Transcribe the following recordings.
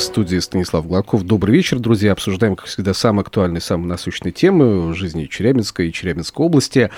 в студии Станислав Гладков. Добрый вечер, друзья. Обсуждаем, как всегда, самые актуальные, самые насущные темы жизни Челябинска и Челябинской области.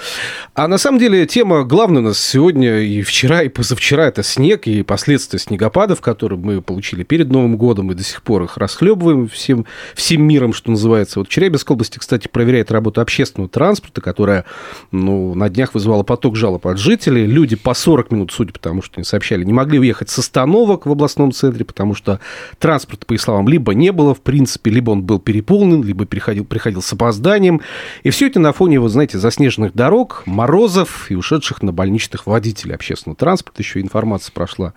А на самом деле тема главная у нас сегодня и вчера, и позавчера – это снег и последствия снегопадов, которые мы получили перед Новым годом и до сих пор их расхлебываем всем, всем миром, что называется. Вот Челябинская области, кстати, проверяет работу общественного транспорта, которая ну, на днях вызвала поток жалоб от жителей. Люди по 40 минут, судя по тому, что они сообщали, не могли уехать с остановок в областном центре, потому что транспорт транспорта, по их словам, либо не было, в принципе, либо он был переполнен, либо приходил, приходил с опозданием. И все это на фоне, вот знаете, заснеженных дорог, морозов и ушедших на больничных водителей общественного транспорта. Еще информация прошла.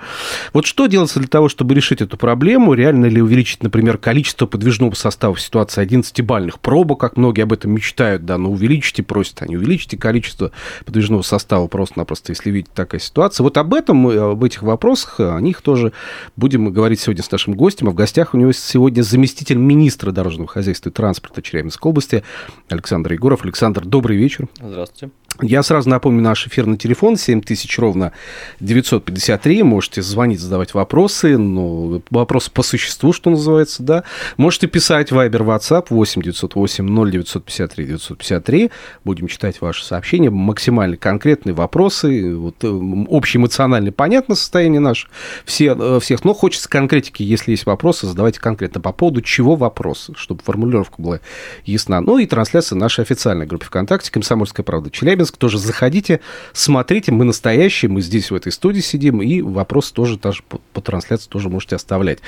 Вот что делается для того, чтобы решить эту проблему? Реально ли увеличить, например, количество подвижного состава в ситуации 11-бальных пробок, как многие об этом мечтают, да, но увеличите, просят они, увеличите количество подвижного состава просто-напросто, если видите такая ситуация. Вот об этом об этих вопросах, о них тоже будем говорить сегодня с нашим гостем. В гостях у него сегодня заместитель министра дорожного хозяйства и транспорта Челябинской области Александр Егоров. Александр, добрый вечер. Здравствуйте. Я сразу напомню наш эфирный телефон 7000 ровно 953. Можете звонить, задавать вопросы, ну, вопросы по существу, что называется, да. Можете писать Viber, WhatsApp 8 908 0953 953. Будем читать ваши сообщения, максимально конкретные вопросы. Вот, э, общеэмоционально понятно состояние наше все, э, всех, но хочется конкретики, если есть вопросы, задавайте конкретно по поводу чего вопросы, чтобы формулировка была ясна. Ну и трансляция нашей официальной группы ВКонтакте «Комсомольская правда Челябинск» Челябинск. Тоже заходите, смотрите. Мы настоящие, мы здесь в этой студии сидим, и вопросы тоже, тоже по, по трансляции тоже можете оставлять.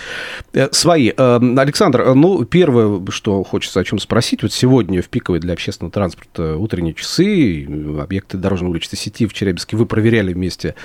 Э, свои. Э, Александр, э, ну, первое, что хочется о чем спросить. Вот сегодня в пиковой для общественного транспорта утренние часы, объекты дорожно-уличной сети в Челябинске вы проверяли вместе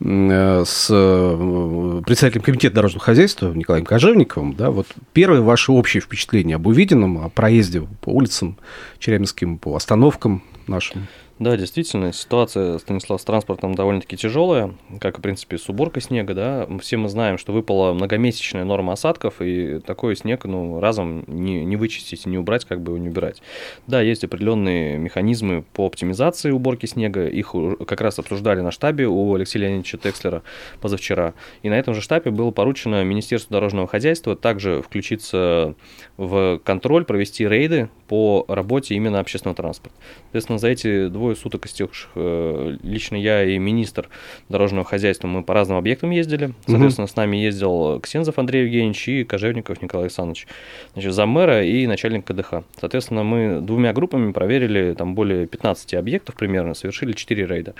с председателем комитета дорожного хозяйства Николаем Кожевниковым. Да, вот первое ваше общее впечатление об увиденном, о проезде по улицам Челябинским, по остановкам нашим? Да, действительно, ситуация, Станислав, с транспортом довольно-таки тяжелая, как, в принципе, с уборкой снега, да. Все мы знаем, что выпала многомесячная норма осадков, и такой снег, ну, разом не, не вычистить, не убрать, как бы его не убирать. Да, есть определенные механизмы по оптимизации уборки снега, их как раз обсуждали на штабе у Алексея Леонидовича Текслера позавчера, и на этом же штабе было поручено Министерству дорожного хозяйства также включиться в контроль, провести рейды по работе именно общественного транспорта. Соответственно, за эти двое двое суток истекших э, лично я и министр дорожного хозяйства, мы по разным объектам ездили. Соответственно, угу. с нами ездил Ксензов Андрей Евгеньевич и Кожевников Николай Александрович. Значит, за мэра и начальник КДХ. Соответственно, мы двумя группами проверили там более 15 объектов примерно, совершили 4 рейда.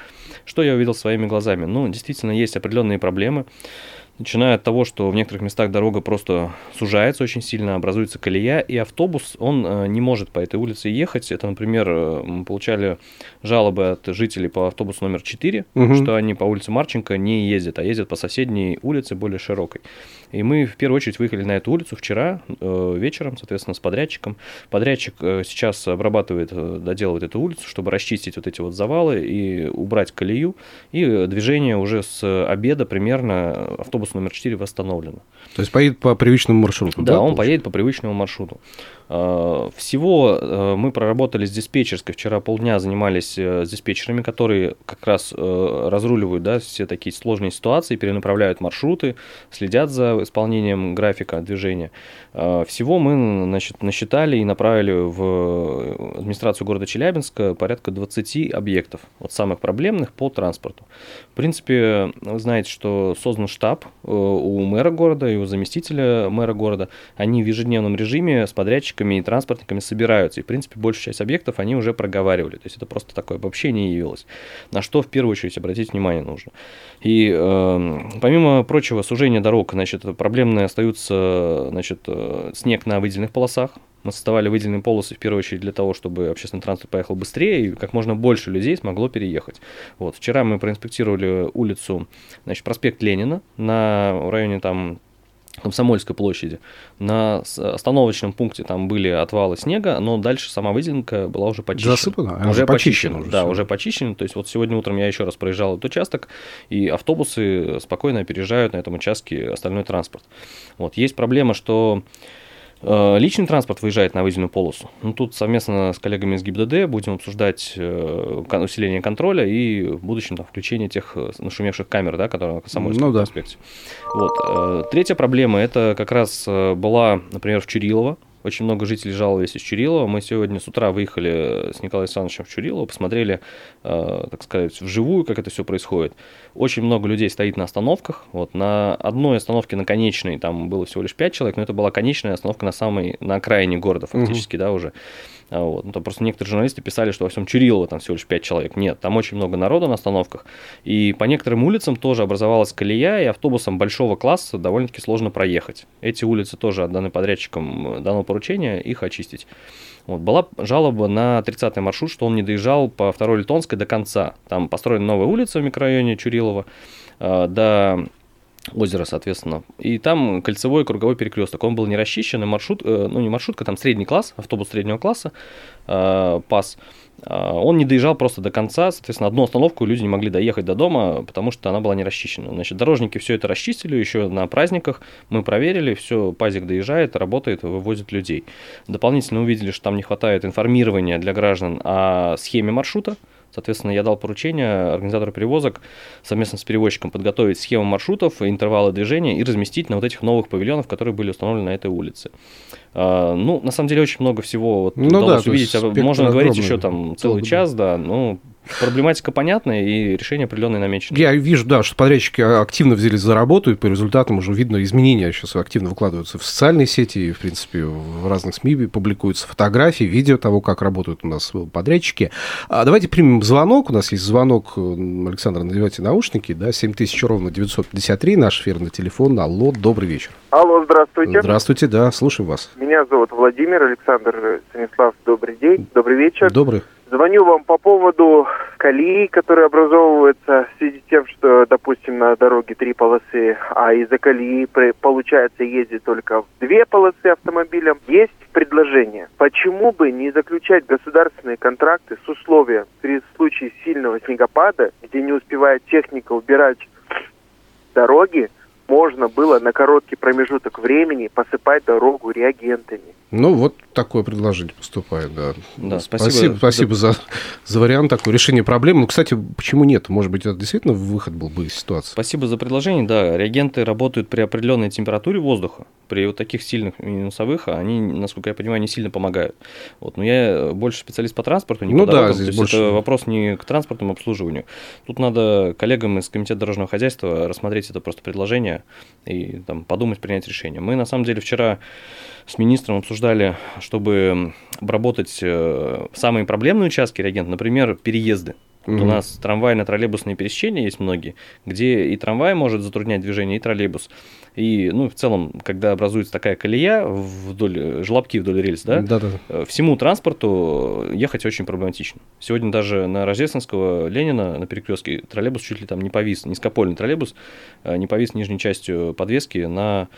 Что я увидел своими глазами? Ну, действительно, есть определенные проблемы начиная от того, что в некоторых местах дорога просто сужается очень сильно, образуется колея, и автобус, он э, не может по этой улице ехать. Это, например, э, мы получали жалобы от жителей по автобусу номер 4, угу. что они по улице Марченко не ездят, а ездят по соседней улице, более широкой. И мы в первую очередь выехали на эту улицу вчера э, вечером, соответственно, с подрядчиком. Подрядчик сейчас обрабатывает, доделывает эту улицу, чтобы расчистить вот эти вот завалы и убрать колею. И движение уже с обеда примерно автобус автобус номер 4 восстановлено. То есть поедет по привычному маршруту? Да, да он поедет по привычному маршруту. А, всего э, мы проработали с диспетчерской, вчера полдня занимались э, с диспетчерами, которые как раз э, разруливают да, все такие сложные ситуации, перенаправляют маршруты, следят за исполнением графика движения. Всего мы значит, насчитали и направили в администрацию города Челябинска порядка 20 объектов, вот самых проблемных по транспорту. В принципе, вы знаете, что создан штаб у мэра города и у заместителя мэра города. Они в ежедневном режиме с подрядчиками подрядчиками и транспортниками собираются. И, в принципе, большую часть объектов они уже проговаривали. То есть это просто такое обобщение явилось. На что в первую очередь обратить внимание нужно. И э, помимо прочего, сужение дорог, значит, проблемные остаются значит, э, снег на выделенных полосах. Мы создавали выделенные полосы в первую очередь для того, чтобы общественный транспорт поехал быстрее и как можно больше людей смогло переехать. Вот. Вчера мы проинспектировали улицу, значит, проспект Ленина на районе там Комсомольской площади. На остановочном пункте там были отвалы снега, но дальше сама выделенка была уже почищена. Засыпана? А уже почищена. Уже да, все. уже почищена. То есть вот сегодня утром я еще раз проезжал этот участок, и автобусы спокойно опережают на этом участке остальной транспорт. Вот. Есть проблема, что личный транспорт выезжает на выделенную полосу. Ну, тут совместно с коллегами из ГИБДД будем обсуждать э, усиление контроля и в будущем там, включение тех э, нашумевших камер, да, которые на Комсомольском ну, да. проспекте. Вот. Третья проблема, это как раз была, например, в Чурилово. Очень много жителей жаловались из Чурилова. Мы сегодня с утра выехали с Николаем Александровичем в Чурилово, посмотрели, э, так сказать, вживую, как это все происходит. Очень много людей стоит на остановках. Вот на одной остановке на конечной там было всего лишь 5 человек, но это была конечная остановка на самой, на окраине города фактически, угу. да, уже. А вот. Ну, там просто некоторые журналисты писали, что во всем Чурилово там всего лишь 5 человек. Нет, там очень много народа на остановках. И по некоторым улицам тоже образовалась колея, и автобусам большого класса довольно-таки сложно проехать. Эти улицы тоже отданы подрядчикам данного поручения, их очистить. Вот. Была жалоба на 30-й маршрут, что он не доезжал по второй Литонской до конца. Там построена новая улица в микрорайоне Чурилова а, до озеро, соответственно. И там кольцевой круговой перекресток. Он был не расчищен, и маршрут, э, ну не маршрутка, там средний класс, автобус среднего класса, э, пас. Э, он не доезжал просто до конца, соответственно, одну остановку люди не могли доехать до дома, потому что она была не расчищена. Значит, дорожники все это расчистили еще на праздниках, мы проверили, все, пазик доезжает, работает, вывозит людей. Дополнительно увидели, что там не хватает информирования для граждан о схеме маршрута, Соответственно, я дал поручение организатору перевозок совместно с перевозчиком подготовить схему маршрутов, интервалы движения и разместить на вот этих новых павильонах, которые были установлены на этой улице. А, ну, на самом деле, очень много всего вот ну, удалось да, увидеть. Можно говорить еще там целый час, да, но Проблематика понятная и решение определенное намечено. Я вижу, да, что подрядчики активно взялись за работу, и по результатам уже видно изменения сейчас активно выкладываются в социальные сети, и, в принципе, в разных СМИ публикуются фотографии, видео того, как работают у нас подрядчики. А давайте примем звонок. У нас есть звонок. Александр, надевайте наушники, да, 7000 ровно 953, наш эфирный телефон. Алло, добрый вечер. Алло, здравствуйте. Здравствуйте, да, слушаем вас. Меня зовут Владимир Александр Станислав. Добрый день, добрый вечер. Добрый. Звоню вам по поводу колеи, которые образовываются в связи с тем, что, допустим, на дороге три полосы, а из-за колеи получается ездить только в две полосы автомобилем. Есть предложение. Почему бы не заключать государственные контракты с условием при случае сильного снегопада, где не успевает техника убирать дороги, можно было на короткий промежуток времени посыпать дорогу реагентами. Ну, вот такое предложение поступает, да. Да, спасибо. Спасибо, спасибо за, за вариант такой решения проблемы. Ну, кстати, почему нет? Может быть, это действительно выход был бы из ситуации? Спасибо за предложение. Да, реагенты работают при определенной температуре воздуха. При вот таких сильных минусовых они, насколько я понимаю, не сильно помогают. Вот. Но я больше специалист по транспорту, не ну по дорогам. Да, здесь То есть больше... это вопрос не к транспортному обслуживанию. Тут надо коллегам из Комитета дорожного хозяйства рассмотреть это просто предложение и там, подумать, принять решение. Мы, на самом деле, вчера с министром обсуждали, чтобы обработать э, самые проблемные участки реагент, например, переезды. Вот У нас трамвайно-троллейбусные пересечения есть многие, где и трамвай может затруднять движение, и троллейбус. И, ну, в целом, когда образуется такая колея вдоль, желобки вдоль рельс, да, да, да. Э, всему транспорту ехать очень проблематично. Сегодня даже на Рождественского Ленина на перекрестке троллейбус чуть ли там не повис, низкопольный троллейбус, э, не повис нижней частью подвески на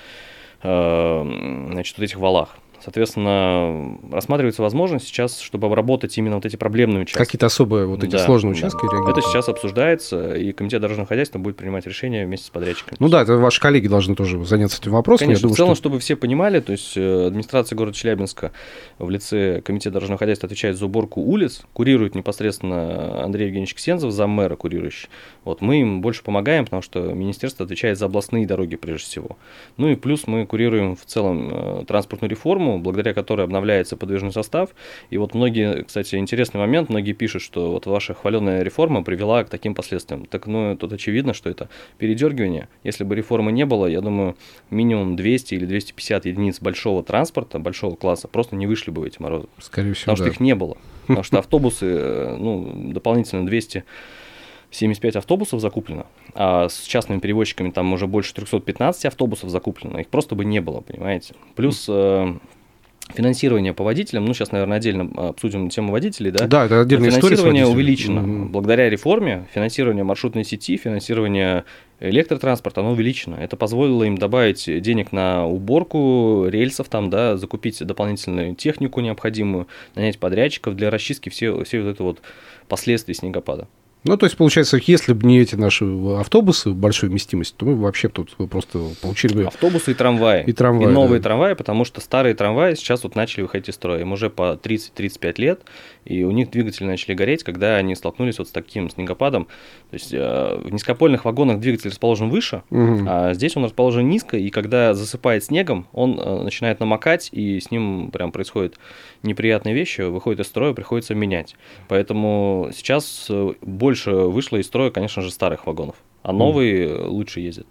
значит, вот этих валах. Соответственно, рассматривается возможность сейчас, чтобы обработать именно вот эти проблемные участки. Какие-то особые вот эти да, сложные да. участки Это сейчас обсуждается, и Комитет дорожного хозяйства будет принимать решение вместе с подрядчиками. Ну да, это ваши коллеги должны тоже заняться этим вопросом. Конечно, думаю, в целом, что... чтобы все понимали, то есть э, администрация города Челябинска в лице Комитета дорожного хозяйства отвечает за уборку улиц, курирует непосредственно Андрей Евгеньевич Ксензов, заммэра курирующий. Вот мы им больше помогаем, потому что министерство отвечает за областные дороги прежде всего. Ну и плюс мы курируем в целом э, транспортную реформу, благодаря которой обновляется подвижный состав. И вот многие, кстати, интересный момент, многие пишут, что вот ваша хваленная реформа привела к таким последствиям. Так, ну, тут очевидно, что это передергивание. Если бы реформы не было, я думаю, минимум 200 или 250 единиц большого транспорта, большого класса просто не вышли бы в эти морозы. Скорее всего, Потому да. что их не было. Потому что автобусы, э, ну, дополнительно 200 75 автобусов закуплено, а с частными перевозчиками там уже больше 315 автобусов закуплено, их просто бы не было, понимаете. Плюс э, Финансирование по водителям, ну сейчас, наверное, отдельно обсудим тему водителей, да? Да, это отдельная Финансирование история увеличено. Mm-hmm. Благодаря реформе финансирование маршрутной сети, финансирование электротранспорта, оно увеличено. Это позволило им добавить денег на уборку рельсов, там, да, закупить дополнительную технику необходимую, нанять подрядчиков для расчистки все, все вот это вот последствий снегопада. Ну, то есть, получается, если бы не эти наши автобусы большой вместимости, то мы вообще тут просто получили бы... Автобусы и трамваи. И трамваи, И новые да. трамваи, потому что старые трамваи сейчас вот начали выходить из строя. Им уже по 30-35 лет, и у них двигатели начали гореть, когда они столкнулись вот с таким снегопадом. То есть э, в низкопольных вагонах двигатель расположен выше, Мгм. а здесь он расположен низко, и когда засыпает снегом, он э, начинает намокать, и с ним прям происходят неприятные вещи, выходит из строя, приходится менять. Поэтому сейчас э, больше вышло из строя, конечно же, старых вагонов, а новые э, лучше ездят.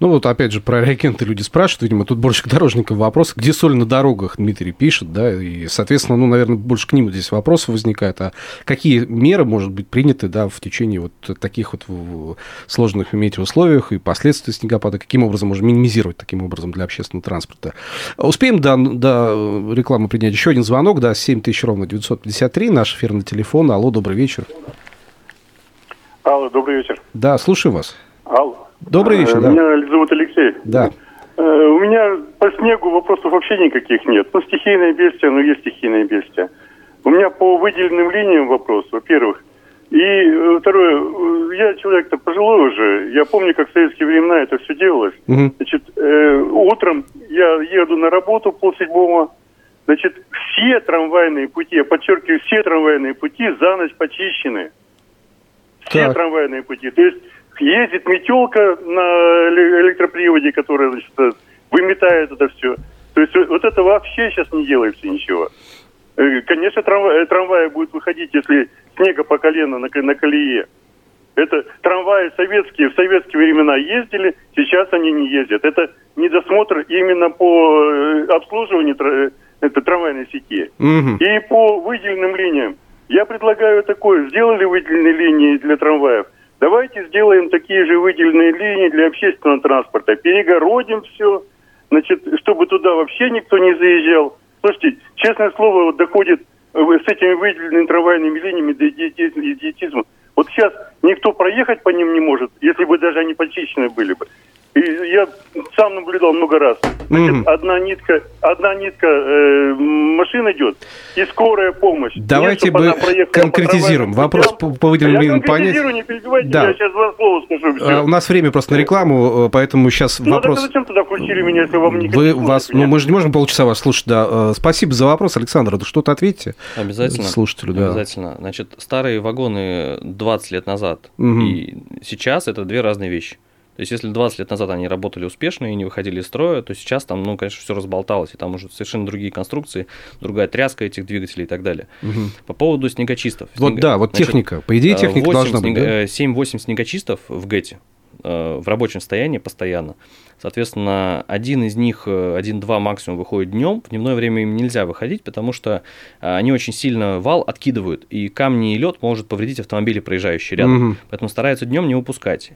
Ну, вот опять же, про реагенты люди спрашивают, видимо, тут больше к дорожникам вопрос. Где соль на дорогах, Дмитрий пишет, да, и, соответственно, ну, наверное, больше к нему здесь вопросы возникают. А какие меры, может быть, приняты, да, в течение вот таких вот сложных метеоусловиях и последствий снегопада? Каким образом можно минимизировать таким образом для общественного транспорта? Успеем до, до рекламы принять еще один звонок, да, 7000 ровно 953, наш эфирный телефон. Алло, добрый вечер. Алло, добрый вечер. Да, слушаю вас. Алло. Добрый вечер, Э, да. Меня зовут Алексей. Да. Э, У меня по снегу вопросов вообще никаких нет. Ну, стихийное бедствие, ну, есть стихийное бедствие. У меня по выделенным линиям вопрос, во-первых. И э, второе, я человек-то пожилой уже. Я помню, как в советские времена это все делалось. Мгм. Значит, э, утром я еду на работу полседьмого. Значит, все трамвайные пути, я подчеркиваю, все трамвайные пути за ночь почищены. Все Так. трамвайные пути. То есть ездит метелка на эле- электроприводе, которая значит, э, выметает это все. То есть вот это вообще сейчас не делается ничего. Э, Конечно, трамвай, э, трамваи будут выходить, если снега по колено на, на колее. Это трамваи советские, в советские времена ездили, сейчас они не ездят. Это недосмотр именно по обслуживанию это, трамвайной сети. Мгм. И по выделенным линиям. Я предлагаю такое. Сделали выделенные линии для трамваев. Давайте сделаем такие же выделенные линии для общественного транспорта. Перегородим все, значит, чтобы туда вообще никто не заезжал. Слушайте, честное слово, вот доходит э, с этими выделенными трамвайными линиями до идиотизма. Вот сейчас никто проехать по ним не может, если бы даже они почищены были бы. И я сам наблюдал много раз. Значит, Мгм. одна нитка, одна нитка э, машин идет, и скорая помощь. Давайте Нет, бы по конкретизируем. трамвайным Вопрос по, по выделенным Я линиям понять. не перебивайте Да. меня, сейчас два слова скажу. А, У нас время просто на рекламу, э, поэтому сейчас ну вопрос. так зачем туда включили меня, если вам не Вы вас, слушать ну меня? мы же не можем полчаса вас слушать, да. Э, Спасибо за вопрос, Александр. Да Что-то ответьте Обязательно. слушателю, да. Обязательно. Значит, старые вагоны 20 лет назад Мгм. и сейчас это две разные вещи. То есть, если 20 лет назад они работали успешно и не выходили из строя, то сейчас там, ну, конечно, все разболталось, и там уже совершенно другие конструкции, другая тряска этих двигателей и так далее. Мгм. По поводу снегочистов. Вот Снега- да, вот значит, техника. По идее, э, техника 8 должна быть. снега- да? э, 7-8 снегочистов в ГЭТе э, в рабочем состоянии постоянно. Соответственно, один из них, э, один-два максимум выходит днем. В дневное время им нельзя выходить, потому что э, они очень сильно вал откидывают, и камни и лед может повредить автомобили, проезжающие рядом. Мгм. Поэтому стараются днем не выпускать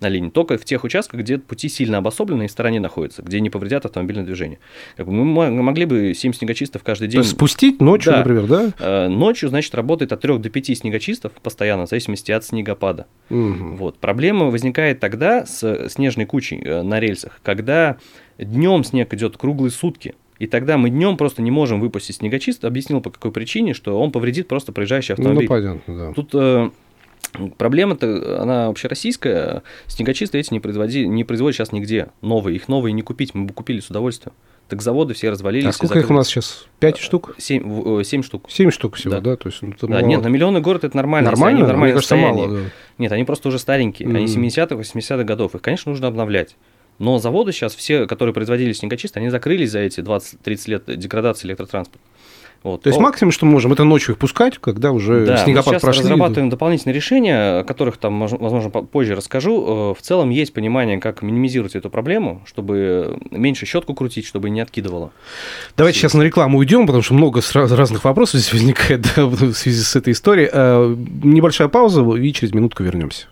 на линии. Только в тех участках, где пути сильно обособлены и в стороне находятся, где не повредят автомобильное движение. Как бы мы мо- могли бы 7 снегочистов каждый день спустить ночью, Да. например, да? Э, Ночью, значит, работает от 3 до 5 снегочистов постоянно, в зависимости от снегопада. Мгм. Вот. Проблема возникает тогда с снежной кучей э, на рельсах, когда днем снег идет круглые сутки. И тогда мы днем просто не можем выпустить снегочист. Объяснил по какой причине, что он повредит просто проезжающий Ну, ну, автомобиль. понятно, да. Тут э, проблема-то, она общероссийская. Снегочисты эти не, производи, не производят сейчас нигде. Новые. Их новые не купить. Мы бы купили с удовольствием. Так заводы все развалились. А сколько их у нас сейчас? Пять штук? Семь, в- э, семь штук. Семь штук всего, Да. да? То есть, ну, Да, мало. нет, на миллионный город это нормально. Нормально? они Мне кажется, состоянии. мало. да. Нет, они просто уже старенькие. Они Мгм. 70-х, 80-х годов. Их, конечно, нужно обновлять. Но заводы сейчас, все, которые производили снегочисты, они закрылись за эти 20-30 лет деградации электротранспорта. Вот. То есть максимум, что мы можем, это ночью их пускать, когда уже да, мы снегопад сейчас прошли. разрабатываем дополнительные решения, о которых там, мож- возможно, по- позже расскажу. Э, В целом есть понимание, как минимизировать эту проблему, чтобы меньше щетку крутить, чтобы не откидывало. Давайте сейчас на рекламу уйдем, потому что много разных вопросов здесь возникает да, в связи с этой историей. Э, Небольшая пауза, и через минутку вернемся.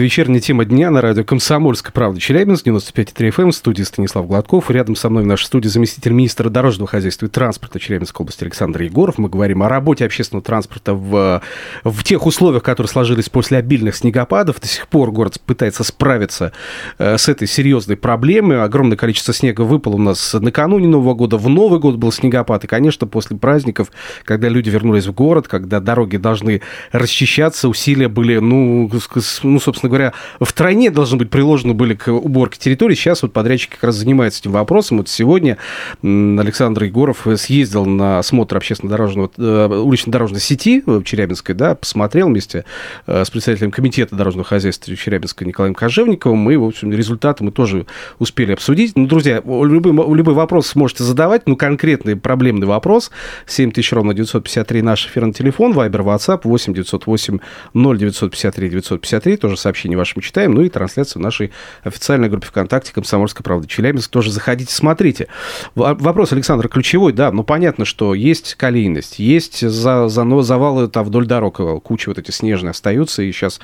Это вечерняя тема дня на радио «Комсомольская правда» Челябинск, 95,3 FM, в студии Станислав Гладков. Рядом со мной в нашей студии заместитель министра дорожного хозяйства и транспорта Челябинской области Александр Егоров. Мы говорим о работе общественного транспорта в, в тех условиях, которые сложились после обильных снегопадов. До сих пор город пытается справиться э, с этой серьезной проблемой. Огромное количество снега выпало у нас накануне Нового года. В Новый год был снегопад. И, конечно, после праздников, когда люди вернулись в город, когда дороги должны расчищаться, усилия были, ну, ну собственно говоря, втройне должны быть приложены были к уборке территории. Сейчас вот подрядчик как раз занимается этим вопросом. Вот сегодня Александр Егоров съездил на осмотр общественно-дорожного, э, улично-дорожной сети в Челябинской, да, посмотрел вместе э, с представителем комитета дорожного хозяйства Челябинска Николаем Кожевниковым. И, в общем, результаты мы тоже успели обсудить. Ну, друзья, любой, любой вопрос можете задавать, ну, конкретный проблемный вопрос. 7000 ровно 953 наш эфирный телефон, Вайбер, WhatsApp 8 908 0953 953, тоже сообщение вашим читаем, ну и трансляцию в нашей официальной группе ВКонтакте «Комсомольская правда Челябинск». Тоже заходите, смотрите. Вопрос, Александр, ключевой, да, ну понятно, что есть колейность, есть за, за, ну, завалы там вдоль дорог, э, куча вот эти снежные остаются, и сейчас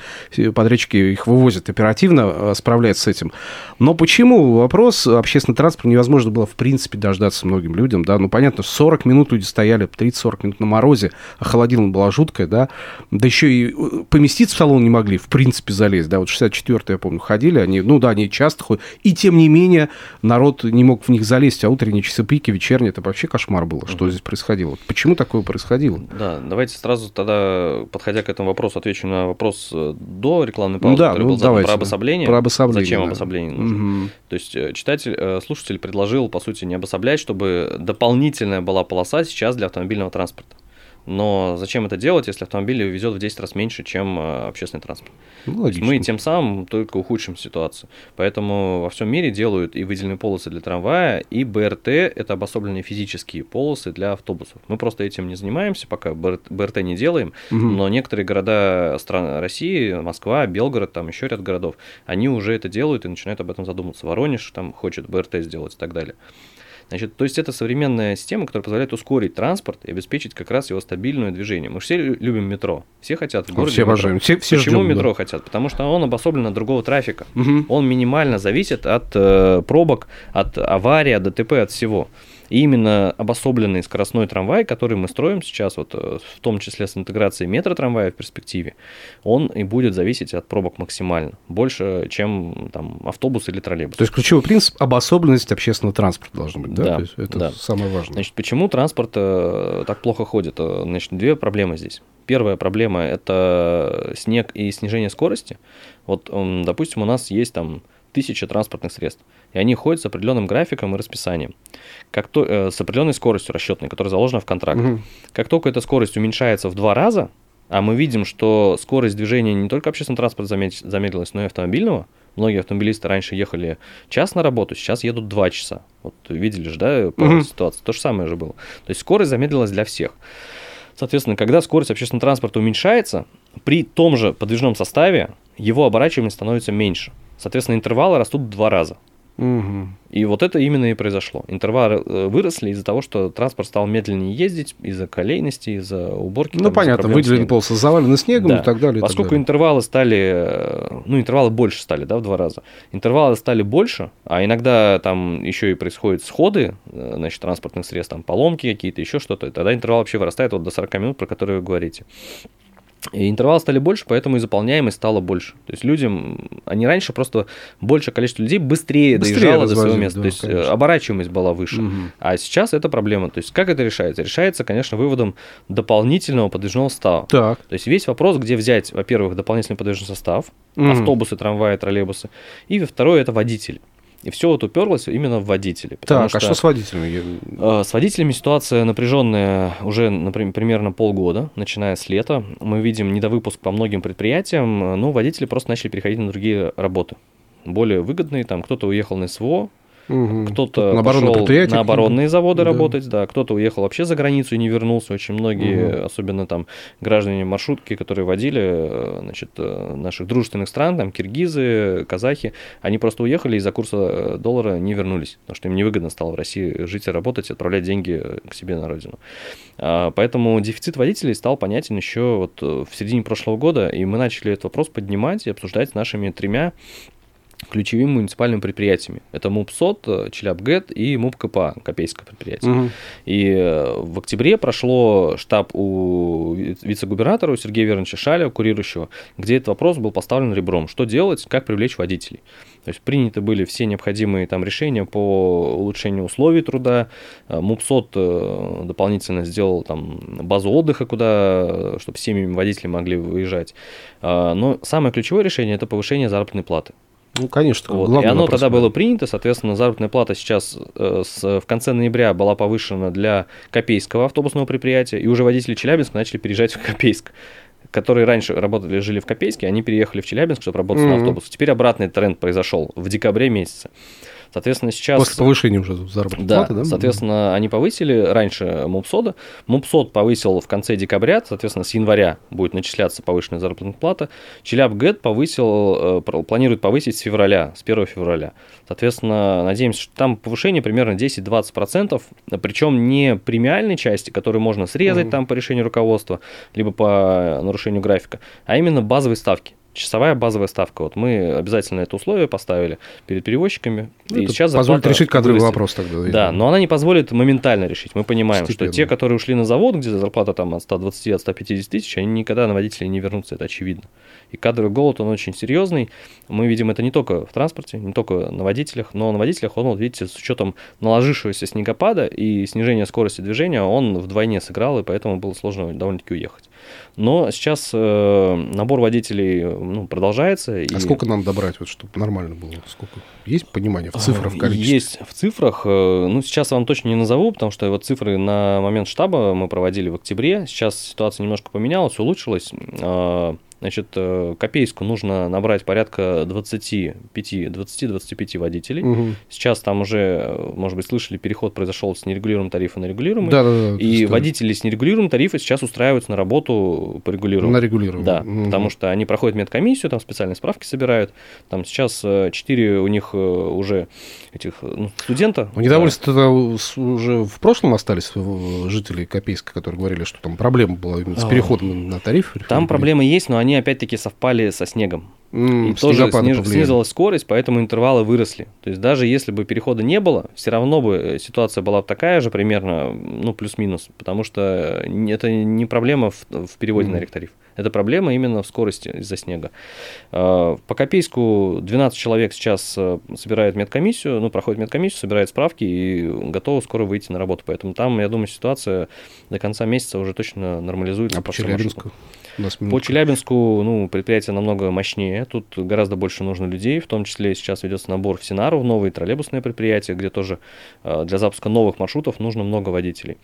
подрядчики их вывозят оперативно, э, справляются с этим. Но почему вопрос общественный транспорт невозможно было в принципе дождаться многим людям, да, ну понятно, 40 минут люди стояли, 30-40 минут на морозе, а холодило была жуткая, да, да еще и э, поместиться в салон не могли, в принципе, залезть, да, вот 64 я помню, ходили, они, ну да, они часто ходят, и тем не менее народ не мог в них залезть, а утренние часы пики, вечерние, это вообще кошмар было, что здесь происходило. Почему такое происходило? Да, давайте сразу тогда, подходя к этому вопросу, отвечу на вопрос э, до рекламной паузы, ну, да, ну, был задан про обособление. Про обособление. Зачем да. обособление нужно? Угу. То есть э, читатель, слушатель предложил, по сути, не обособлять, чтобы дополнительная была полоса сейчас для автомобильного транспорта. Но зачем это делать, если автомобиль везет в 10 раз меньше, чем э, общественный транспорт? Ну, мы тем самым только ухудшим ситуацию. Поэтому во всем мире делают и выделенные полосы для трамвая, и БРТ – это обособленные физические полосы для автобусов. Мы просто этим не занимаемся, пока БРТ не делаем, угу. но некоторые города стран России, Москва, Белгород, там еще ряд городов, они уже это делают и начинают об этом задумываться. Воронеж там хочет БРТ сделать и так далее. Значит, то есть это современная система, которая позволяет ускорить транспорт и обеспечить как раз его стабильное движение. Мы все любим метро. Все хотят в городе. Все обожаем. Все, все Почему ждем, метро да. хотят? Потому что он обособлен от другого трафика. Угу. Он минимально зависит от э, пробок, от аварий, от ДТП, от всего. И именно обособленный скоростной трамвай, который мы строим сейчас, вот, э, в том числе с интеграцией метротрамвая в перспективе, он и будет зависеть от пробок максимально, больше, чем там, автобус или троллейбус. То есть ключевой принцип – обособленность общественного транспорта должна быть, да? Да, То есть это да. самое важное. Значит, почему транспорт э, так плохо ходит? Э, значит, две проблемы здесь. Первая проблема – это снег и снижение скорости. Вот, допустим, у нас есть там тысяча транспортных средств, и они ходят с определенным графиком и расписанием, как то, э, с определенной скоростью расчетной, которая заложена в контракт. Угу. Как только эта скорость уменьшается в два раза, а мы видим, что скорость движения не только общественного транспорта замедлилась, но и автомобильного, многие автомобилисты раньше ехали час на работу, сейчас едут два часа. Вот видели же, да, угу. ситуации. То же самое же было. То есть скорость замедлилась для всех. Соответственно, когда скорость общественного транспорта уменьшается, при том же подвижном составе его оборачиваемость становится меньше. Соответственно, интервалы растут в два раза. Угу. И вот это именно и произошло. Интервалы э, выросли из-за того, что транспорт стал медленнее ездить, из-за колейности, из-за уборки. Ну, там, понятно, выделенные полосы завалены снегом да. и так далее. Поскольку так далее. интервалы стали, э, ну, интервалы больше стали, да, в два раза. Интервалы стали больше, а иногда там еще и происходят сходы, э, значит, транспортных средств, там поломки какие-то, еще что-то, тогда интервал вообще вырастает вот до 40 минут, про которые вы говорите. И интервалы стали больше, поэтому и заполняемость стала больше. То есть людям, они раньше просто большее количество людей быстрее, быстрее доезжало до своего места. Да, то есть э, конечно. оборачиваемость была выше. Угу. А сейчас это проблема. То есть как это решается? Решается, конечно, выводом дополнительного подвижного состава. Так. То есть весь вопрос, где взять, во-первых, дополнительный подвижный состав, угу. автобусы, трамваи, троллейбусы, и второе это водители. И все вот уперлось именно в водителей. Так, что, а что с водителями? Э, с водителями ситуация напряженная уже, например, примерно полгода, начиная с лета. Мы видим недовыпуск по многим предприятиям, но водители просто начали переходить на другие работы. Более выгодные, там кто-то уехал на СВО, Угу. Кто-то на пошел на оборонные заводы да. работать, да, кто-то уехал вообще за границу и не вернулся. Очень многие, угу. особенно там граждане маршрутки, которые водили э, значит, э, наших дружественных стран, там киргизы, казахи, они просто уехали из-за курса э, доллара не вернулись, потому что им невыгодно стало в России жить и работать, отправлять деньги к себе на родину. А, поэтому дефицит водителей стал понятен еще вот в середине прошлого года, и мы начали этот вопрос поднимать и обсуждать с нашими тремя ключевыми муниципальными предприятиями. Это МУПСОТ, э, Челябгэт и МУП КПА, Копейское предприятие. Угу. И э, в октябре прошло штаб у вице-губернатора, у Сергея Верновича Шаля, курирующего, где этот вопрос был поставлен ребром. Что делать, как привлечь водителей? То есть приняты были все необходимые там решения по улучшению условий труда. Э, МУПСОТ дополнительно сделал там базу отдыха, куда, чтобы семьями водители могли выезжать. Но самое ключевое решение – это повышение заработной платы. Ну, конечно. Вот. И оно вопрос, тогда было принято, соответственно, заработная плата сейчас э, с, в конце ноября была повышена для Копейского автобусного предприятия, и уже водители Челябинска начали переезжать в Копейск которые раньше работали, жили в Копейске, они переехали в Челябинск, чтобы работать mm-hmm. на автобусе. Теперь обратный тренд произошел в декабре месяце. Соответственно, сейчас... После повышения уже заработной да, платы, да? Соответственно, они повысили раньше МУПСОДа. МУПСОД повысил в конце декабря, соответственно, с января будет начисляться повышенная заработная плата. Челяб повысил, э, планирует повысить с февраля, с 1 февраля. Соответственно, надеемся, что там повышение примерно 10-20%, причем не премиальной части, которую можно срезать mm-hmm. там по решению руководства, либо по нарушению графика, а именно базовой ставки часовая базовая ставка. Вот мы обязательно это условие поставили перед перевозчиками. Ну, и сейчас позволит решить кадровый вырастет. вопрос тогда. Да, но она не позволит моментально решить. Мы понимаем, Постепенно. что те, которые ушли на завод, где зарплата там от 120 от 150 тысяч, они никогда на водителей не вернутся, это очевидно. И кадровый голод, он очень серьезный. Мы видим это не только в транспорте, не только на водителях, но на водителях он, вот видите, с учетом наложившегося снегопада и снижения скорости движения, он вдвойне сыграл, и поэтому было сложно довольно-таки уехать. Но сейчас э, набор водителей ну, продолжается. А и... сколько нам добрать, вот, чтобы нормально было? Сколько? Есть понимание в цифрах, в количестве? Есть в цифрах. Э, ну, сейчас вам точно не назову, потому что вот цифры на момент штаба мы проводили в октябре. Сейчас ситуация немножко поменялась, улучшилась. Значит, э, Копейску нужно набрать порядка 25-25 водителей. Угу. Сейчас там уже, э, может быть, слышали, переход произошел с нерегулируемого тарифа на регулируемый. Да, да, да. И водители с нерегулируемым тарифа сейчас устраиваются на работу по регулируемому. На регулируемому. Да, угу. потому что они проходят медкомиссию, там специальные справки собирают. Там сейчас 4 э, у них уже этих ну, студента. Ну, недовольство да. уже в прошлом остались жители Копейска, которые говорили, что там проблема была именно с а. переходом на тариф. Там проблемы есть, но они опять-таки совпали со снегом. Mm, и тоже сниж, снизилась скорость, поэтому интервалы выросли. То есть даже если бы перехода не было, все равно бы э, ситуация была такая же примерно, ну плюс-минус, потому что это не проблема в, в переводе mm. на ректариф. Это проблема именно в скорости из-за снега. А, по Копейску 12 человек сейчас э, собирают медкомиссию, ну, проходит медкомиссию, собирает справки и готовы скоро выйти на работу. Поэтому там, я думаю, ситуация до конца месяца уже точно нормализуется. А по Челябинску? По Челябинску ну, предприятие намного мощнее, тут гораздо больше нужно людей, в том числе сейчас ведется набор в Синару, в новые троллейбусные предприятия, где тоже э, для запуска новых маршрутов нужно много водителей.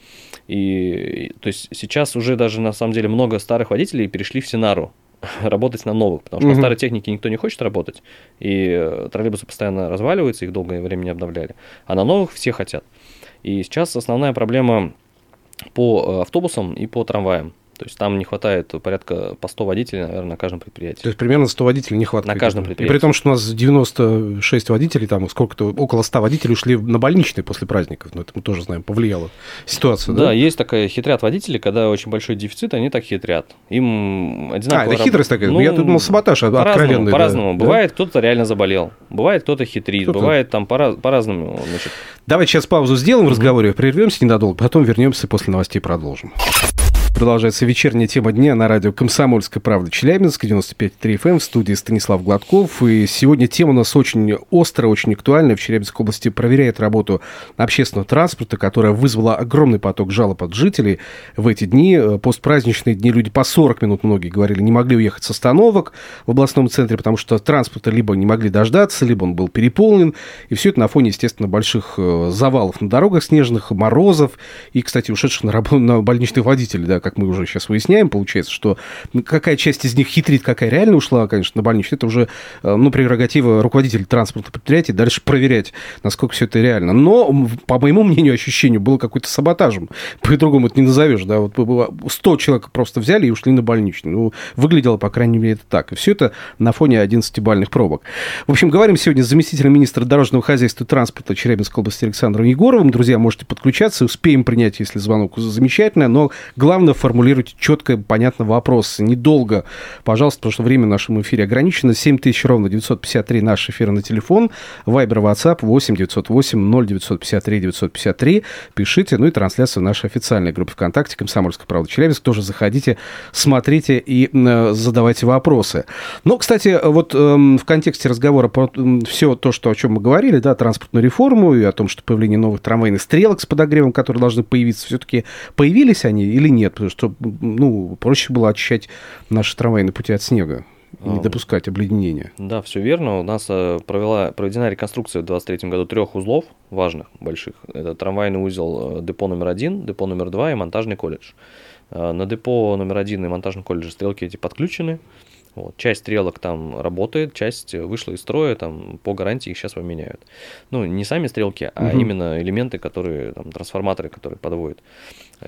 И то есть сейчас уже даже на самом деле много старых водителей перешли в Синару, работать на новых, потому что угу. на старой технике никто не хочет работать, и э, троллейбусы постоянно разваливаются, их долгое время не обновляли, а на новых все хотят. И сейчас основная проблема по э, автобусам и по трамваям. То есть там не хватает порядка по 100 водителей, наверное, на каждом предприятии. То есть примерно 100 водителей не хватает? На каждом предприятии. И при том, что у нас 96 водителей, там сколько-то, около 100 водителей ушли на больничные после праздников. Но это мы тоже знаем, повлияло ситуация, да? Да, есть такая хитрят водители, когда очень большой дефицит, они так хитрят. Им одинаково... А, это хитрость такая? Ну, Я думал, саботаж по откровенный. По-разному. Да. Бывает, кто-то реально заболел. Бывает, кто-то хитрит. Кто бывает там по-разному. Значит... Давайте сейчас паузу сделаем в разговоре, прервемся ненадолго, потом вернемся после новостей продолжим. Продолжается вечерняя тема дня на радио «Комсомольская правда» Челябинск, 95,3 FM, эм, в студии Станислав Гладков. И сегодня тема у нас очень острая, очень актуальная. В Челябинской области проверяет работу общественного транспорта, которая вызвала огромный поток жалоб от жителей в эти дни. Постпраздничные дни люди по 40 минут, многие говорили, не могли уехать с остановок в областном центре, потому что транспорта либо не могли дождаться, либо он был переполнен. И все это на фоне, естественно, больших э, завалов на дорогах снежных, морозов и, кстати, ушедших на, работу, на больничных водителей, да, как мы уже сейчас выясняем, получается, что какая часть из них хитрит, какая реально ушла, конечно, на больничный, это уже, э, ну, прерогатива руководителя транспортного предприятия, дальше проверять, насколько все это реально. Но, по моему мнению, ощущению, было какой-то саботажем. По-другому это не назовешь, да, вот 100 человек просто взяли и ушли на больничный. Ну, выглядело, по крайней мере, это так. И все это на фоне 11-бальных пробок. В общем, говорим сегодня с заместителем министра дорожного хозяйства и транспорта Челябинской области Александром Егоровым. Друзья, можете подключаться, успеем принять, если звонок замечательно, но главное формулировать четко, понятно вопрос. Недолго, пожалуйста, потому что время в нашем эфире ограничено. 7 тысяч ровно 953 наш эфир на телефон. Вайбер, WhatsApp 8 908 0953 953. Пишите, ну и трансляция в нашей официальной группе ВКонтакте «Комсомольская правда Челябинск». Тоже заходите, смотрите и задавайте вопросы. Ну, кстати, вот э, в контексте разговора про все то, что, о чем мы говорили, да, транспортную реформу и о том, что появление новых трамвайных стрелок с подогревом, которые должны появиться, все-таки появились они или нет? Потому что, ну, проще было очищать наши трамвайные пути от снега не а, допускать обледенения. Да, все верно. У нас э, провела, проведена реконструкция в 2023 году трех узлов важных, больших. Это трамвайный узел э, депо номер один, депо номер два и монтажный колледж. Э, на депо номер один и монтажный колледж стрелки эти подключены. Вот. Часть стрелок там работает, часть вышла из строя, там по гарантии их сейчас поменяют. Ну, не сами стрелки, а угу. именно элементы, которые, там, трансформаторы, которые подводят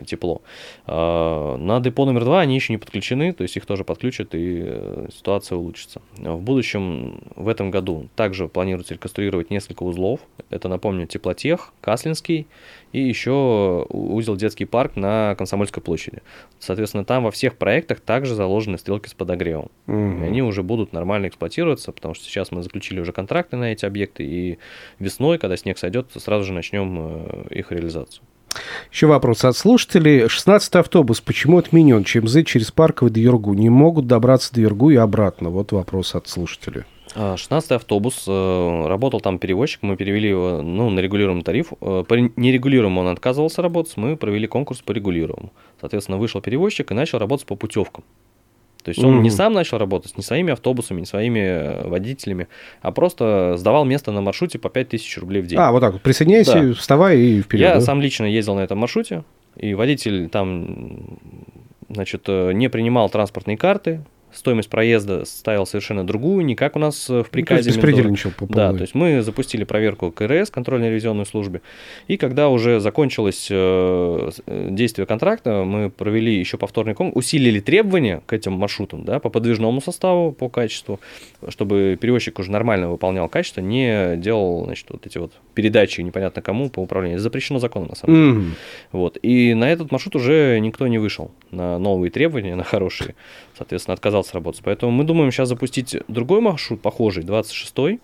тепло. А, на депо номер два они еще не подключены, то есть их тоже подключат, и э, ситуация улучшится. В будущем, в этом году, также планируется реконструировать несколько узлов. Это, напомню, Теплотех, Каслинский и еще узел детский парк на Комсомольской площади. Соответственно, там во всех проектах также заложены стрелки с подогревом. Угу. И они уже будут нормально эксплуатироваться, потому что сейчас мы заключили уже контракты на эти объекты, и весной, когда снег сойдет, сразу же начнем э, их реализацию. Еще вопрос от слушателей. 16 автобус почему отменен? ЧМЗ через Парковый до Юргу. Не могут добраться до Юргу и обратно. Вот вопрос от слушателей. 16 а, автобус, э, работал там перевозчик, мы перевели его ну, на регулируемый тариф. Э, по нерегулируемому он отказывался работать, мы провели конкурс по регулируемому. Соответственно, вышел перевозчик и начал работать по путевкам. То есть он mm-hmm. не сам начал работать, не своими автобусами, не своими э, водителями, а просто сдавал место на маршруте по 5000 рублей в день. А, вот так вот, присоединяйся, да. вставай и вперед. Я да? сам лично ездил на этом маршруте, и водитель там значит, не принимал транспортные карты, стоимость проезда ставил совершенно другую, не как у нас э, в приказе. Ну, то есть по Да, то есть мы запустили проверку КРС, контрольно-ревизионной службе, и когда уже закончилось э, э, действие контракта, мы провели еще повторный конкурс, усилили требования к этим маршрутам, да, по подвижному составу, по качеству, чтобы перевозчик уже нормально выполнял качество, не делал, значит, вот эти вот передачи непонятно кому по управлению. Это запрещено законом, на самом деле. Mm. Вот. И на этот маршрут уже никто не вышел на новые требования, на хорошие соответственно, отказался работать. Поэтому мы думаем сейчас запустить другой маршрут, похожий, 26-й.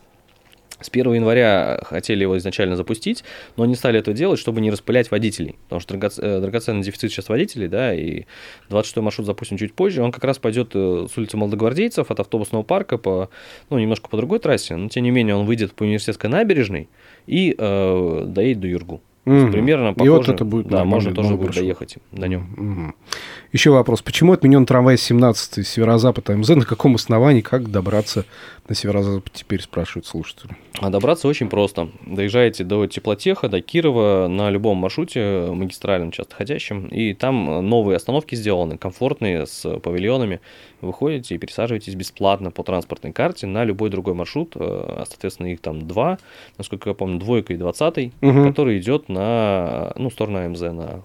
С 1 января хотели его изначально запустить, но не стали это делать, чтобы не распылять водителей. Потому что э, драгоценный дефицит сейчас водителей, да, и 26-й маршрут запустим чуть позже. Он как раз пойдет э, с улицы Молодогвардейцев от автобусного парка по, ну, немножко по другой трассе, но тем не менее он выйдет по университетской набережной и э, доедет до Юргу. Mm-hmm. Примерно похоже. И вот это будет Да, можно тоже будет доехать на нем. Mm-hmm. Еще вопрос. Почему отменен трамвай 17 северо-запад МЗ? На каком основании? Как добраться на северо-запад? Теперь спрашивают слушатели. А добраться очень просто. Доезжаете до Теплотеха, до Кирова на любом маршруте магистральном, часто ходящем. И там новые остановки сделаны, комфортные, с павильонами. Выходите и пересаживаетесь бесплатно по транспортной карте на любой другой маршрут. А, соответственно, их там два, насколько я помню, двойка и двадцатый, угу. который идет на ну, сторону АМЗ, на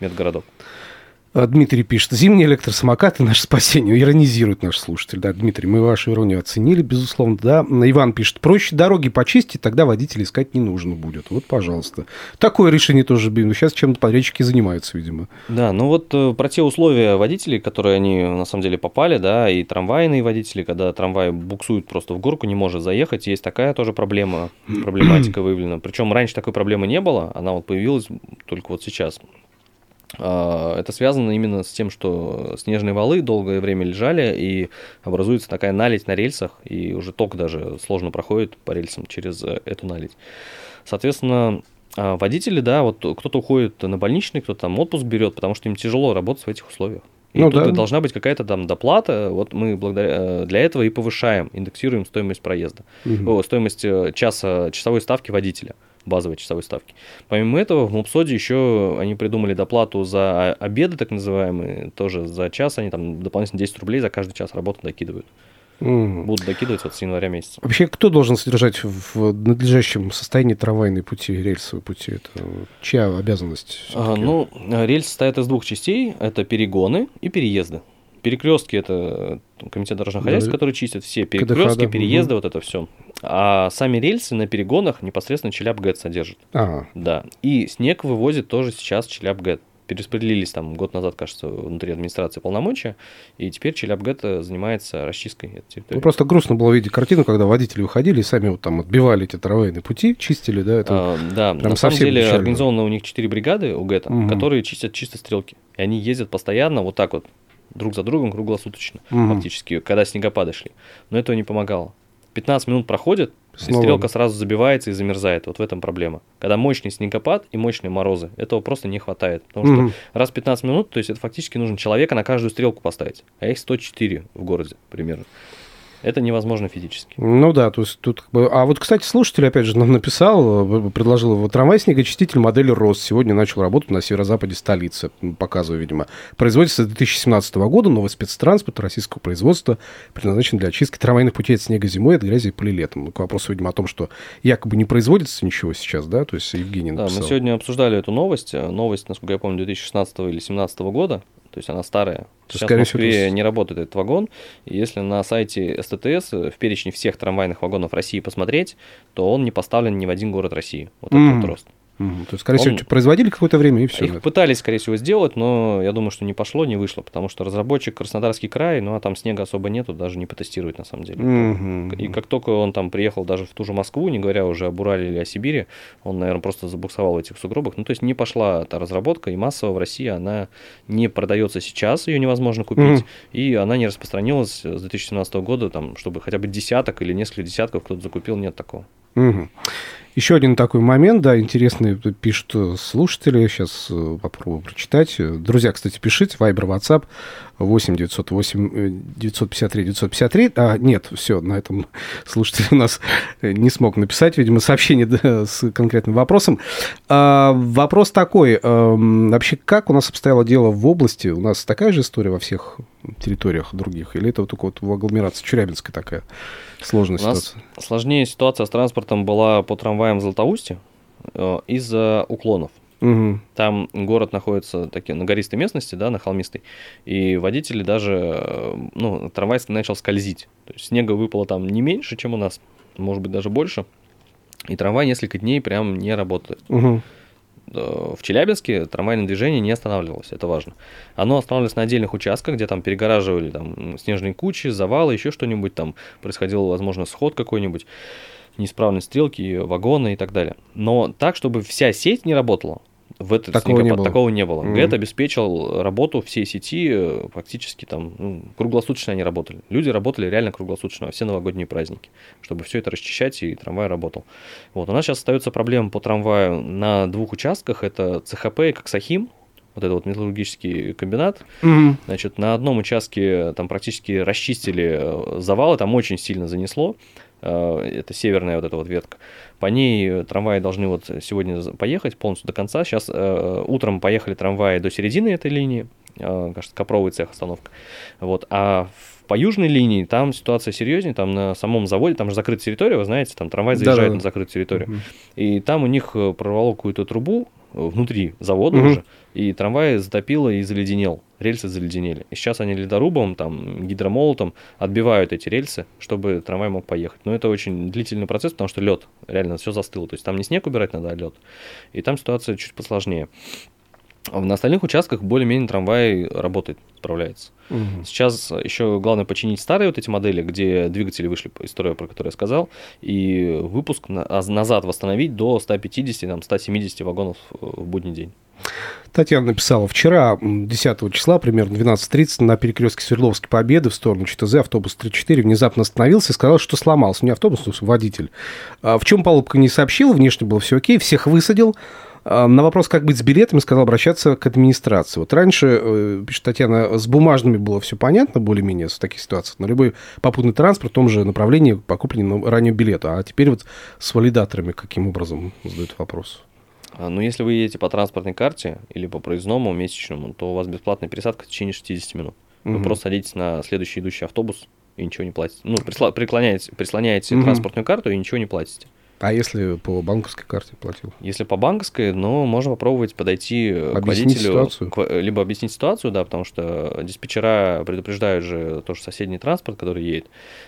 медгородок. А, Дмитрий пишет, зимние электросамокаты – наше спасение. Иронизирует наш слушатель. Да, Дмитрий, мы вашу иронию оценили, безусловно. Да, Иван пишет, проще дороги почистить, тогда водителей искать не нужно будет. Вот, пожалуйста. Такое решение тоже, блин, сейчас чем-то подрядчики занимаются, видимо. Да, ну вот э, про те условия водителей, которые они на самом деле попали, да, и трамвайные водители, когда трамвай буксует просто в горку, не может заехать, есть такая тоже проблема, проблематика выявлена. Причем раньше такой проблемы не было, она вот появилась только вот сейчас. А, это связано именно с тем, что снежные валы долгое время лежали, и образуется такая наледь на рельсах, и уже ток даже сложно проходит по рельсам через э, эту наледь. Соответственно, а, водители, да, вот кто-то уходит на больничный, кто-то там отпуск берет, потому что им тяжело работать в этих условиях. И ну, тут да. должна быть какая-то там доплата. Вот мы благодаря э, для этого и повышаем, индексируем стоимость проезда, угу. О, стоимость э, часа часовой ставки водителя базовой часовой ставки. Помимо этого, в МУПСОДе еще они придумали доплату за обеды, так называемые, тоже за час, они там дополнительно 10 рублей за каждый час работы докидывают. Mm. Будут докидывать вот с января месяца. Вообще, кто должен содержать в надлежащем состоянии трамвайные пути, рельсовые пути? Это чья обязанность? А, ну, рельсы состоят из двух частей. Это перегоны и переезды. Перекрестки это комитет дорожного хозяйства, да. который чистит все перекрестки, КДХ, да. переезды, угу. вот это все. А сами рельсы на перегонах непосредственно Челяб-ГЭТ содержит. Ага. Да. И снег вывозит тоже сейчас Челяб-ГЭТ перераспределились там год назад, кажется, внутри администрации полномочия, и теперь Челябгет занимается расчисткой этой территории. Ну, просто грустно было видеть картину, когда водители уходили и сами вот там отбивали эти трамвайные пути, чистили, да? Это а, да, на самом деле печально. организовано у них четыре бригады у ГЭТа, угу. которые чистят чисто стрелки. И они ездят постоянно вот так вот, друг за другом, круглосуточно, угу. фактически, когда снегопады шли. Но этого не помогало. 15 минут проходит, Снова. И стрелка сразу забивается и замерзает. Вот в этом проблема. Когда мощный снегопад и мощные морозы, этого просто не хватает. Потому что угу. раз в 15 минут, то есть это фактически нужно человека на каждую стрелку поставить. А их 104 в городе примерно. Это невозможно физически. Ну да, то есть тут... А вот, кстати, слушатель, опять же, нам написал, предложил его трамвай снегочиститель модели РОС. Сегодня начал работать на северо-западе столицы. Показываю, видимо. Производится с 2017 года. Новый спецтранспорт российского производства предназначен для очистки трамвайных путей от снега зимой, от грязи и пыли летом. Ну, к вопросу, видимо, о том, что якобы не производится ничего сейчас, да? То есть Евгений написал. Да, мы сегодня обсуждали эту новость. Новость, насколько я помню, 2016 или 2017 года то есть она старая. То Сейчас в Москве всего, не работает этот вагон. И если на сайте СТТС в перечне всех трамвайных вагонов России посмотреть, то он не поставлен ни в один город России. Вот mm. этот вот рост. Угу. То есть, скорее Он... всего, производили какое-то время и все. Их пытались, скорее всего, сделать, но я думаю, что не пошло, не вышло, потому что разработчик Краснодарский край, ну а там снега особо нету, даже не потестировать на самом деле. Угу. И как только он там приехал даже в ту же Москву, не говоря уже об Урале или о Сибири, он, наверное, просто забуксовал в этих сугробах. Ну, то есть не пошла эта разработка, и массово в России она не продается сейчас, ее невозможно купить, угу. и она не распространилась с 2017 года, там, чтобы хотя бы десяток или несколько десятков кто-то закупил, нет такого. Угу. Еще один такой момент, да, интересный, пишут слушатели, сейчас э, попробую прочитать. Друзья, кстати, пишите, Viber, WhatsApp 8 908 953 953. А, нет, все, на этом слушатель у нас не смог написать, видимо, сообщение да, с конкретным вопросом. А, вопрос такой, а, вообще, как у нас обстояло дело в области? У нас такая же история во всех территориях других? Или это вот только вот в агломерации Челябинской такая? Сложная У нас сложнее ситуация с транспортом была по трамваям в Златоусте э, из-за уклонов. Угу. Там город находится таки, на гористой местности, да, на холмистой, и водители даже, э, ну, трамвай начал скользить. То есть снега выпало там не меньше, чем у нас, может быть, даже больше, и трамвай несколько дней прям не работает. Угу. Э, в Челябинске трамвайное движение не останавливалось, это важно. Оно останавливалось на отдельных участках, где там перегораживали там, снежные кучи, завалы, еще что-нибудь, там происходил, возможно, сход какой-нибудь, неисправность стрелки, вагоны и так далее. Но так, чтобы вся сеть не работала, в этот такого снегопад. Не. Такого не было. Mm-hmm. ГЭТ обеспечил работу всей сети э, фактически там ну, круглосуточно они работали. Люди работали реально круглосуточно, все новогодние праздники, чтобы все это расчищать и трамвай работал. Вот. У нас сейчас остается проблема по трамваю на двух участках. Это ЦХП и Коксахим, вот этот вот металлургический комбинат. Mm-hmm. Значит, на одном участке там практически расчистили э, завалы, там очень сильно занесло. Э, это северная вот эта вот ветка. По ней трамваи должны вот сегодня поехать полностью до конца. Сейчас э, утром поехали трамваи до середины этой линии, э, кажется, Копровый цех остановка. Вот. А по южной линии там ситуация серьезнее, там на самом заводе, там же закрытая территория, вы знаете, там трамвай заезжает Да-да. на закрытую территорию. Угу. И там у них прорвало какую-то трубу внутри завода угу. уже, и трамвай затопило и заледенел рельсы заледенели. И сейчас они ледорубом, там, гидромолотом отбивают эти рельсы, чтобы трамвай мог поехать. Но это очень длительный процесс, потому что лед, реально все застыло. То есть там не снег убирать надо, а лед. И там ситуация чуть посложнее. На остальных участках более-менее трамвай работает, справляется. Угу. Сейчас еще главное починить старые вот эти модели, где двигатели вышли, история, про которую я сказал, и выпуск а назад восстановить до 150-170 вагонов в будний день. Татьяна написала, вчера, 10 числа, примерно 12.30, на перекрестке Свердловской Победы в сторону ЧТЗ автобус 34 внезапно остановился и сказал, что сломался. Не автобус, а водитель. А в чем поломка не сообщил, внешне было все окей, всех высадил, А, на вопрос, как быть с билетами, сказал обращаться к администрации. Вот раньше, э, пишет Татьяна, с бумажными было все понятно, более-менее, в таких ситуациях. На любой попутный транспорт в том же направлении по купленному ранее билету. А теперь вот с валидаторами каким образом задают вопрос? А, ну, если вы едете по транспортной карте или по проездному месячному, то у вас бесплатная пересадка в течение 60 минут. Вы Мгм. просто садитесь на следующий идущий автобус и ничего не платите. Ну, присла- преклоняете, прислоняете Мгм. транспортную карту и ничего не платите. А если по банковской карте платил? Если по банковской, ну, можно попробовать подойти э, к Объяснить водителю. ситуацию? к во- либо объяснить ситуацию, да, потому что диспетчера предупреждают же тоже соседний транспорт, который едет.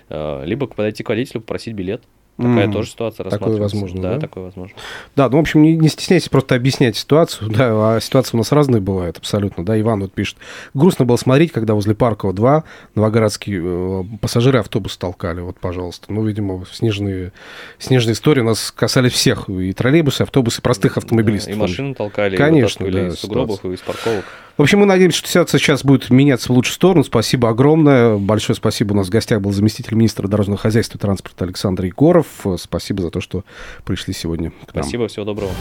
э, Либо подойти к водителю, попросить билет. Такая Мгм. тоже ситуация Такое рассматривается. возможно, да? да? такое возможно. Да, ну, в общем, не, не стесняйтесь просто объяснять ситуацию, да, а ситуации у нас разные бывают абсолютно, да, Иван вот пишет, грустно было смотреть, когда возле Паркова 2 новогородские э, пассажиры автобус толкали, вот, пожалуйста, ну, видимо, снежные, снежные истории у нас касались всех, и троллейбусы, и автобусы, и простых автомобилистов. И машины толкали, Конечно, и да, из сугробов ситуация. и из парковок. В общем, мы надеемся, что ситуация сейчас будет меняться в лучшую сторону. Спасибо огромное. Большое спасибо. У нас в гостях был заместитель министра дорожного хозяйства и транспорта Александр Егоров. Спасибо за то, что пришли сегодня к нам. Спасибо, всего доброго.